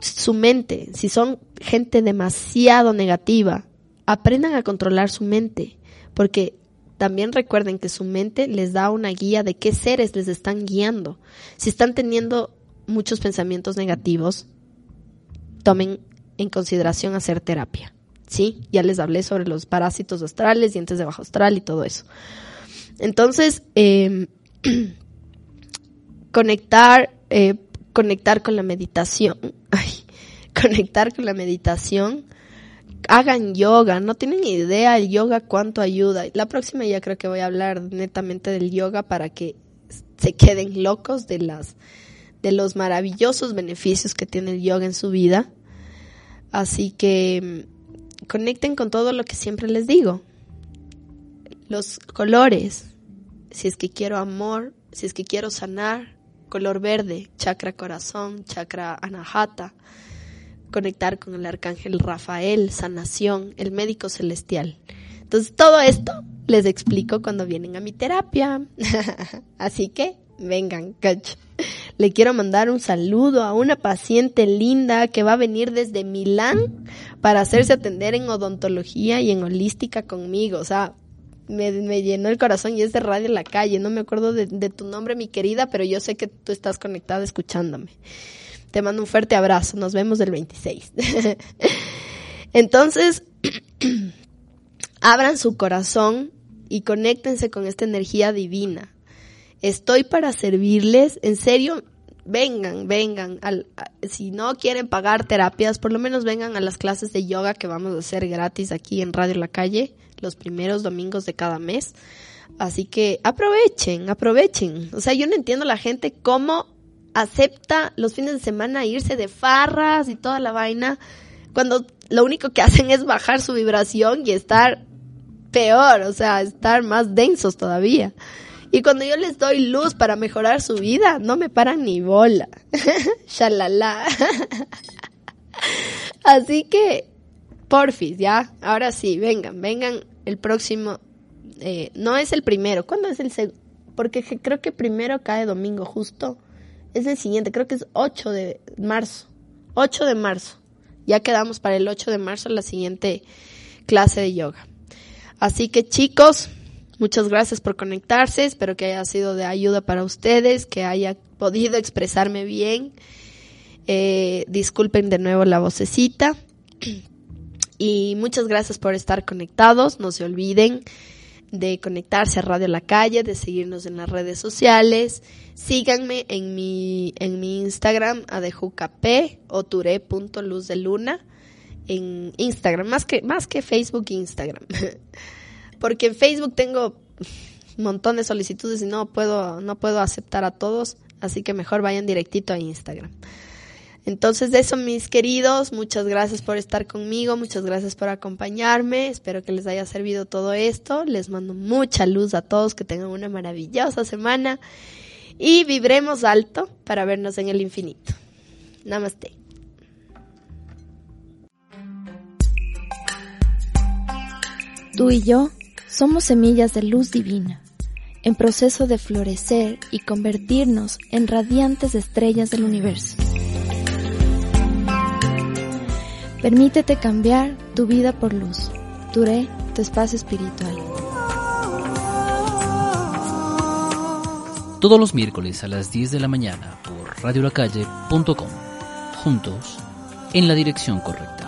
Su mente, si son gente demasiado negativa, aprendan a controlar su mente, porque también recuerden que su mente les da una guía de qué seres les están guiando. Si están teniendo muchos pensamientos negativos, tomen en consideración hacer terapia. ¿sí? Ya les hablé sobre los parásitos astrales, dientes de bajo astral y todo eso. Entonces, em, conectar, eh, conectar con la meditación, conectar con la meditación, hagan yoga, no tienen idea el yoga cuánto ayuda. La próxima ya creo que voy a hablar netamente del yoga para que se queden locos de las de los maravillosos beneficios que tiene el yoga en su vida. Así que conecten con todo lo que siempre les digo. Los colores, si es que quiero amor, si es que quiero sanar, color verde, chakra corazón, chakra anahata, conectar con el arcángel Rafael, sanación, el médico celestial. Entonces todo esto les explico cuando vienen a mi terapia. Así que vengan, cacho. Le quiero mandar un saludo a una paciente linda que va a venir desde Milán para hacerse atender en odontología y en holística conmigo. O sea, me, llenó el corazón y es de Radio La Calle. No me acuerdo de, de tu nombre, mi querida, pero yo sé que tú estás conectada escuchándome. Te mando un fuerte abrazo. Nos vemos el 26. Entonces, abran su corazón y conéctense con esta energía divina. Estoy para servirles. En serio, vengan, vengan. Si no quieren pagar terapias, por lo menos vengan a las clases de yoga que vamos a hacer gratis aquí en Radio La Calle los primeros domingos de cada mes. Así que aprovechen, aprovechen. O sea, yo no entiendo la gente cómo acepta los fines de semana irse de farras y toda la vaina, cuando lo único que hacen es bajar su vibración y estar peor, o sea, estar más densos todavía. Y cuando yo les doy luz para mejorar su vida, no me paran ni bola. Shalala. Así que, porfis, ya. Ahora sí, vengan, vengan el próximo. eh, no es el primero. ¿Cuándo es el segundo? Porque creo que primero cae domingo, justo. Es el siguiente, creo que es 8 de marzo. 8 de marzo. Ya quedamos para el 8 de marzo la siguiente clase de yoga. Así que chicos, muchas gracias por conectarse. Espero que haya sido de ayuda para ustedes, que haya podido expresarme bien. Eh, disculpen de nuevo la vocecita. Y muchas gracias por estar conectados. No se olviden de conectarse a Radio La Calle, de seguirnos en las redes sociales. Síganme en mi, en mi Instagram, adejucap luna. En Instagram, más que, más que Facebook, Instagram. Porque en Facebook tengo un montón de solicitudes y no puedo, no puedo aceptar a todos. Así que mejor vayan directito a Instagram. Entonces, eso, mis queridos, muchas gracias por estar conmigo, muchas gracias por acompañarme. Espero que les haya servido todo esto. Les mando mucha luz a todos, que tengan una maravillosa semana y vibremos alto para vernos en el infinito. Namaste. Tú y yo somos semillas de luz divina, en proceso de florecer y convertirnos en radiantes estrellas del universo. Permítete cambiar tu vida por luz. Turé, tu espacio espiritual. Todos los miércoles a las 10 de la mañana por radiolacalle.com. Juntos, en la dirección correcta.